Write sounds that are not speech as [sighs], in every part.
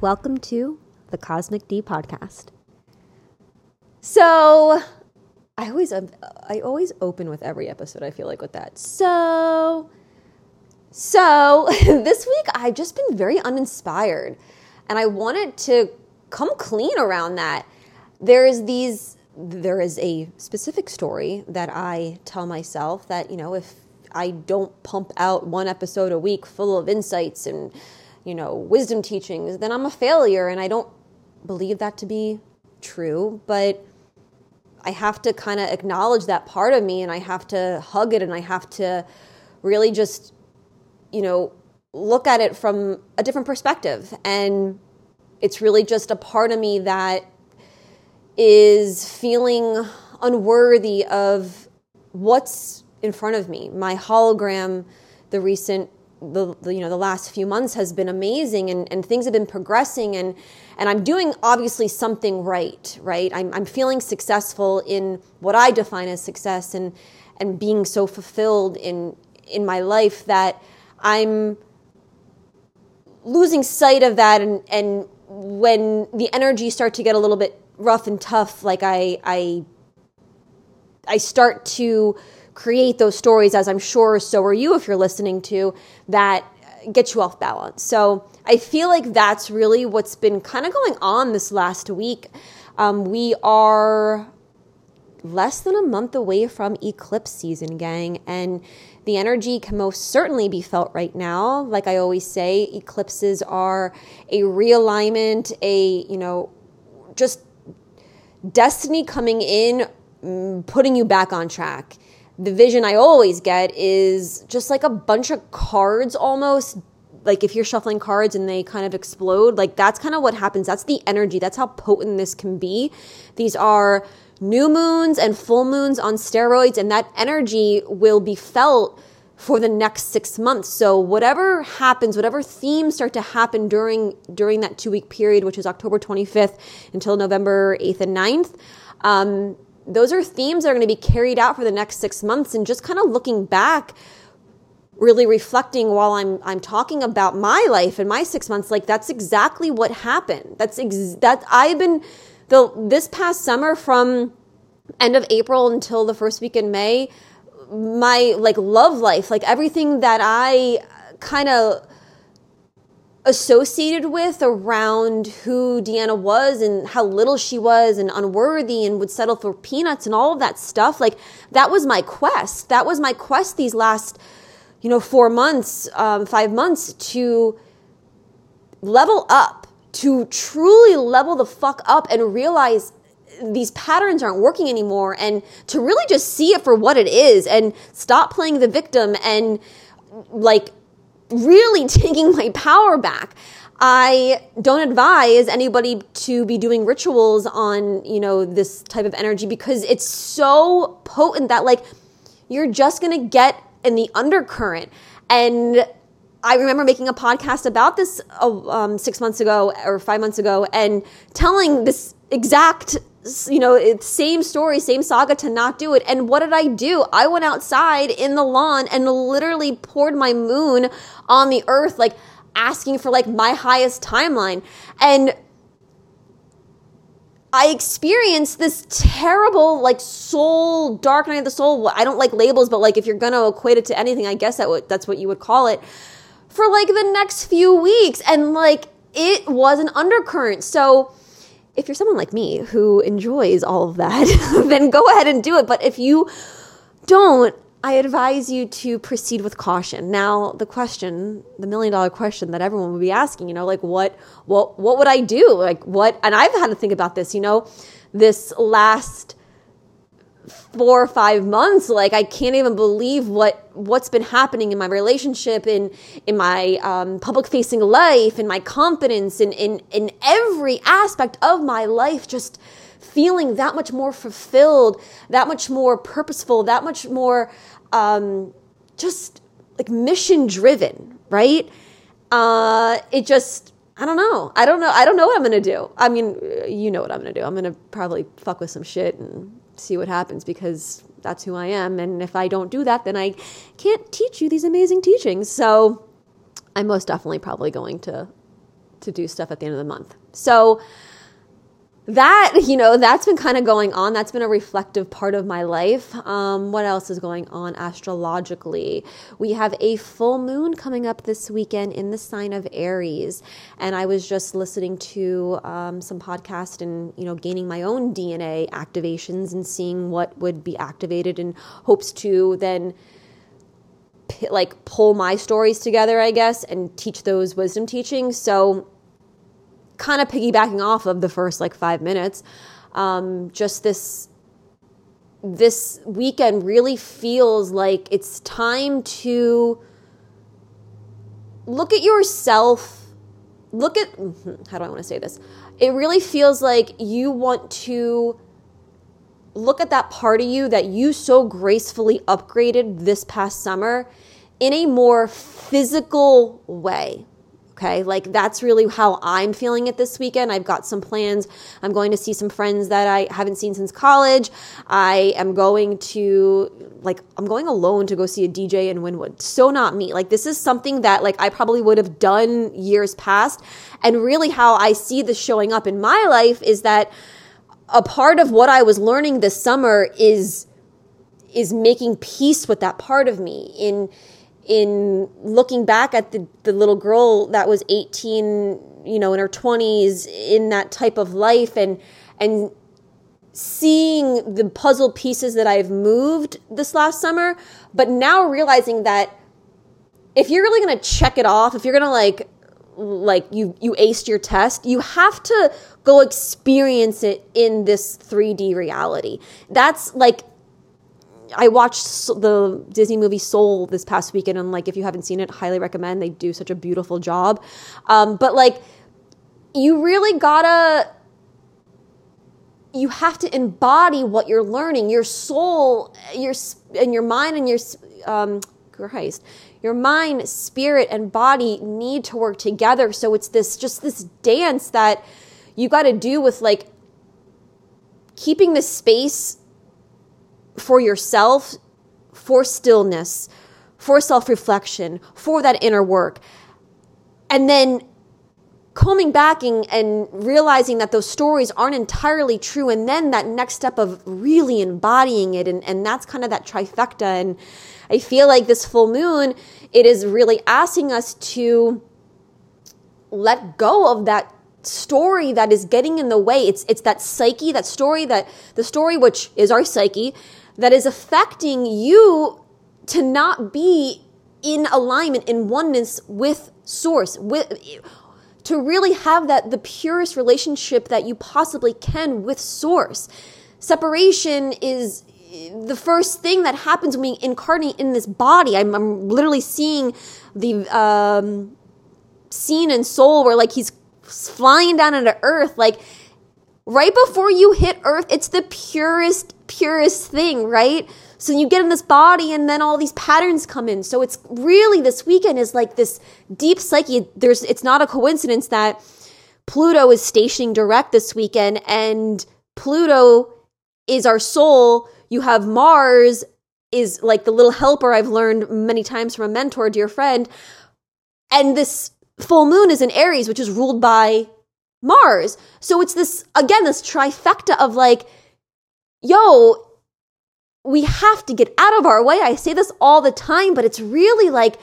Welcome to the Cosmic Dee podcast. So, I always um, I always open with every episode. I feel like with that. So, so [laughs] this week I've just been very uninspired, and I wanted to come clean around that. There is these there is a specific story that I tell myself that you know if I don't pump out one episode a week full of insights and you know wisdom teachings, then I'm a failure, and I don't believe that to be true, but I have to kind of acknowledge that part of me and I have to hug it and I have to really just, you know, look at it from a different perspective. And it's really just a part of me that is feeling unworthy of what's in front of me. My hologram, the recent the, the, you know the last few months has been amazing and, and things have been progressing and and I'm doing obviously something right right? I'm, I'm feeling successful in what I define as success and and being so fulfilled in in my life that I'm losing sight of that and and when the energy start to get a little bit rough and tough like I I I start to create those stories, as I'm sure so are you if you're listening to, that get you off balance. So I feel like that's really what's been kind of going on this last week. Um, we are less than a month away from eclipse season, gang, and the energy can most certainly be felt right now. Like I always say, eclipses are a realignment, a, you know, just destiny coming in, mm, putting you back on track the vision I always get is just like a bunch of cards almost. Like if you're shuffling cards and they kind of explode, like that's kind of what happens. That's the energy. That's how potent this can be. These are new moons and full moons on steroids, and that energy will be felt for the next six months. So whatever happens, whatever themes start to happen during during that two week period, which is October 25th until November 8th and 9th, um, those are themes that are going to be carried out for the next six months and just kind of looking back really reflecting while I'm I'm talking about my life and my 6 months like that's exactly what happened. That's ex- that I've been the this past summer from end of April until the first week in May my like love life like everything that I kind of associated with around who Deanna was and how little she was and unworthy and would settle for peanuts and all of that stuff. Like that was my quest. That was my quest these last, you know, four months, um, five months to level up, to truly level the fuck up and realize these patterns aren't working anymore and to really just see it for what it is and stop playing the victim and like really [laughs] taking my power back. I don't advise anybody to be doing rituals on, you know, this type of energy because it's so potent that like you're just going to get in the undercurrent. And I remember making a podcast about this uh, um, six months ago or five months ago and telling this exact you know, same story, same saga to not do it. And what did I do? I went outside in the lawn and literally poured my moon on the earth, like asking for like my highest timeline. And I experienced this terrible, like soul, dark night of the soul. I don't like labels, but like if you're to equate it to anything, I guess that w- that's what you would call it for like the next few weeks. And like it was an undercurrent. So, if you're someone like me who enjoys all of that, [laughs] then go ahead and do it. But if you don't, I advise you to proceed with caution. Now, the question, the million dollar question that everyone would be asking, you know, like what what what would I do? Like what and I've had to think about this, you know, this last four or five months like i can't even believe what what's been happening in my relationship in in my um, public facing life in my confidence in in in every aspect of my life just feeling that much more fulfilled that much more purposeful that much more um, just like mission driven right uh it just I don't know. I don't know. I don't know what I'm to do. I mean, you know what I'm to do. I'm to probably fuck with some shit and see what happens because that's who I am. And if I don't do that, then I can't teach you these amazing teachings. So I'm most definitely probably going to to do stuff at the end of the month. So that you know that's been kind of going on. That's been a reflective part of my life. Um, what else is going on astrologically? We have a full moon coming up this weekend in the sign of aries. And i was just listening to um, some podcast and you know gaining my own dna activations and seeing what would be activated in hopes to then like pull my stories together i guess and teach those wisdom teachings. So kind of piggybacking off of the first like five minutes, um, just this this weekend really feels like it's time to look at yourself. Look at how do I want to say this? It really feels like you want to look at that part of you that you so gracefully upgraded this past summer in a more physical way. Okay. Like that's really how I'm feeling it this weekend. I've got some plans. I'm going to see some friends that I haven't seen since college. I am going to, like, I'm going alone to go see a DJ in Wynwood. So not me. Like, this is something that, like, I probably would have done years past. And really, how I see this showing up in my life is that a part of what I was learning this summer is is making peace with that part of me in in looking back at the, the little girl that was 18 you know in her 20s in that type of life and and seeing the puzzle pieces that I've moved this last summer but now realizing that if you're really going to check it off if you're going to like like you you aced your test you have to go experience it in this 3D reality. That's like I watched the Disney movie Soul this past weekend, and like, if you haven't seen it, highly recommend. They do such a beautiful job. Um, but like, you really gotta, you have to embody what you're learning. Your soul, your and your mind and your um, Christ, your mind, spirit, and body need to work together. So it's this just this dance that you got to do with like keeping the space for yourself, for stillness, for self reflection, for that inner work. And then coming back and, and, realizing that those stories aren't entirely true. And then that next step of really embodying it. And, and that's kind of that trifecta. And I feel like this full moon, it is really asking us to let go of that story that is getting in the way. It's, it's that psyche, that story that the story, which is our psyche, that is affecting you to not be in alignment in oneness with source with to really have that the purest relationship that you possibly can with source. Separation is the first thing that happens when we incarnate in this body. I'm, I'm literally seeing the um, scene in soul where like he's flying down into earth like right before you hit earth it's the purest purest thing, right? So you get in this body and then all these patterns come in. So it's really this weekend is like this deep psyche. There's it's not a coincidence that Pluto is stationing direct this weekend and Pluto is our soul. You have Mars is like the little helper I've learned many times from a mentor, dear friend. And this full moon is in Aries, which is ruled by Mars. So it's this, again, this trifecta of like, yo, we have to get out of our way. I say this all the time, but it's really like,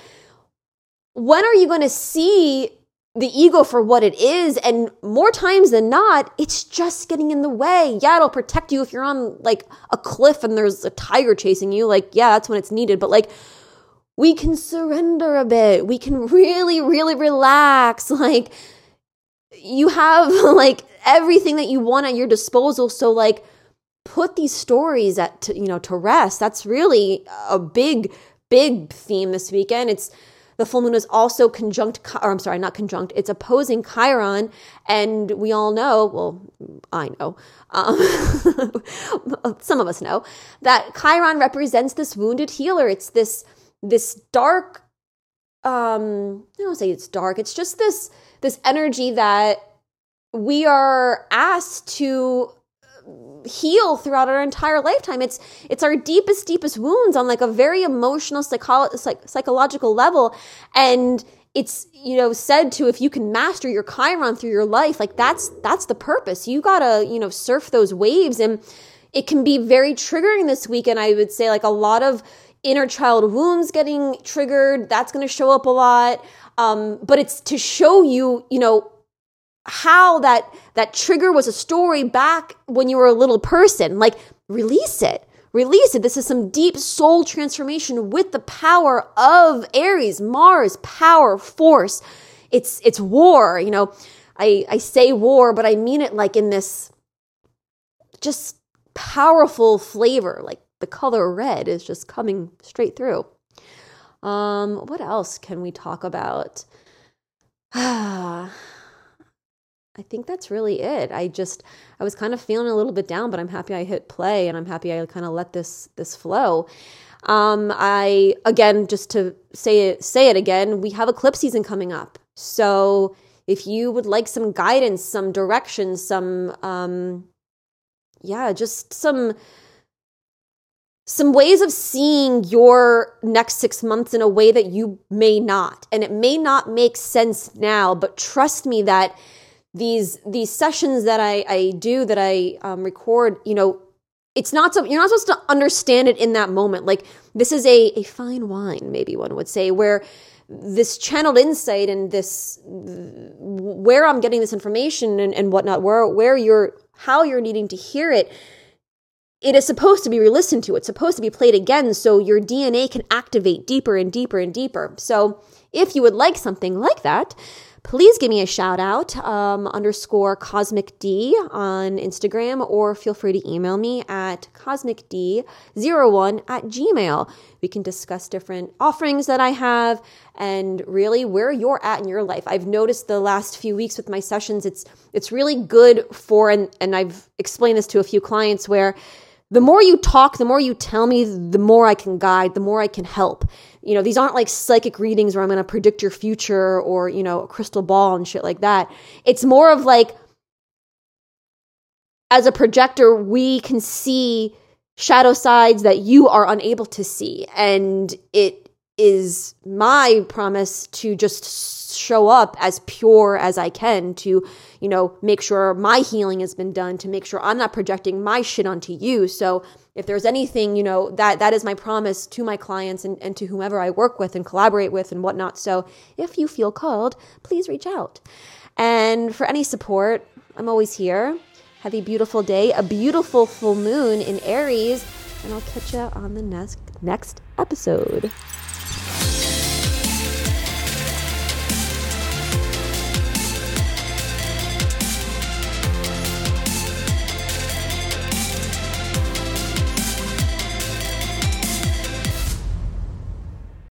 when are you going to see the ego for what it is? And more times than not, it's just getting in the way. Yeah, it'll protect you if you're on like a cliff and there's a tiger chasing you. Like, yeah, that's when it's needed. But like, we can surrender a bit. We can [laughs] really, really relax. Like, you have [laughs] like everything that you want at your disposal. So, like, put these stories at you know to rest. That's really a big big theme this weekend. It's the full moon is also conjunct or i'm sorry not conjunct it's opposing chiron. And we all know well i know um, [laughs] some of us know that chiron represents this wounded healer. It's this this dark um i don't say it's dark it's just this this energy that we are asked to heal throughout our entire lifetime. It's it's our deepest, deepest wounds on like a very emotional, psycholo- psych- psychological level, and it's you know said to if you can master your chiron through your life like that's that's the purpose. You gotta you know surf those waves. And it can be very triggering this week. And i would say like a lot of inner child wounds getting triggered that's going to show up a lot um, but it's to show you you know how that that trigger was a story back when you were a little person like release it release it. This is some deep soul transformation with the power of Aries, Mars, power, force. It's it's war, you know. I I say war, but I mean it like in this just powerful flavor, like the color red is just coming straight through. Um, what else can we talk about? [sighs] I think that's really it. I just I was kind of feeling a little bit down, but I'm happy I hit play and I'm happy I kind of let this this flow. Um, I again just to say it say it again, we have eclipse season coming up. So if you would like some guidance, some direction, some um yeah, just some some ways of seeing your next six months in a way that you may not. And it may not make sense now, but trust me that these these sessions that I, I do that I um, record, you know, it's not so you're not supposed to understand it in that moment. Like this is a a fine wine, maybe one would say, where this channeled insight and this where I'm getting this information and, and whatnot, where where you're how you're needing to hear it, it is supposed to be re-listened to. It's supposed to be played again so your DNA can activate deeper and deeper and deeper. So if you would like something like that, please give me a shout out um, underscore cosmic dee on instagram or feel free to email me at cosmicdee01 at gmail we can discuss different offerings that i have and really where you're at in your life i've noticed the last few weeks with my sessions it's it's really good for and, and i've explained this to a few clients where the more you talk, the more you tell me, the more I can guide, the more I can help. You know, these aren't like psychic readings where I'm going to predict your future or, you know, a crystal ball and shit like that. It's more of like, as a projector, we can see shadow sides that you are unable to see. And it is my promise to just show up as pure as I can to, you know, make sure my healing has been done, to make sure I'm not projecting my shit onto you. So if there's anything, you know, that that is my promise to my clients and, and to whomever I work with and collaborate with and whatnot. So if you feel called, please reach out. And for any support, I'm always here. Have a beautiful day, a beautiful full moon in Aries, and I'll catch you on the next next episode.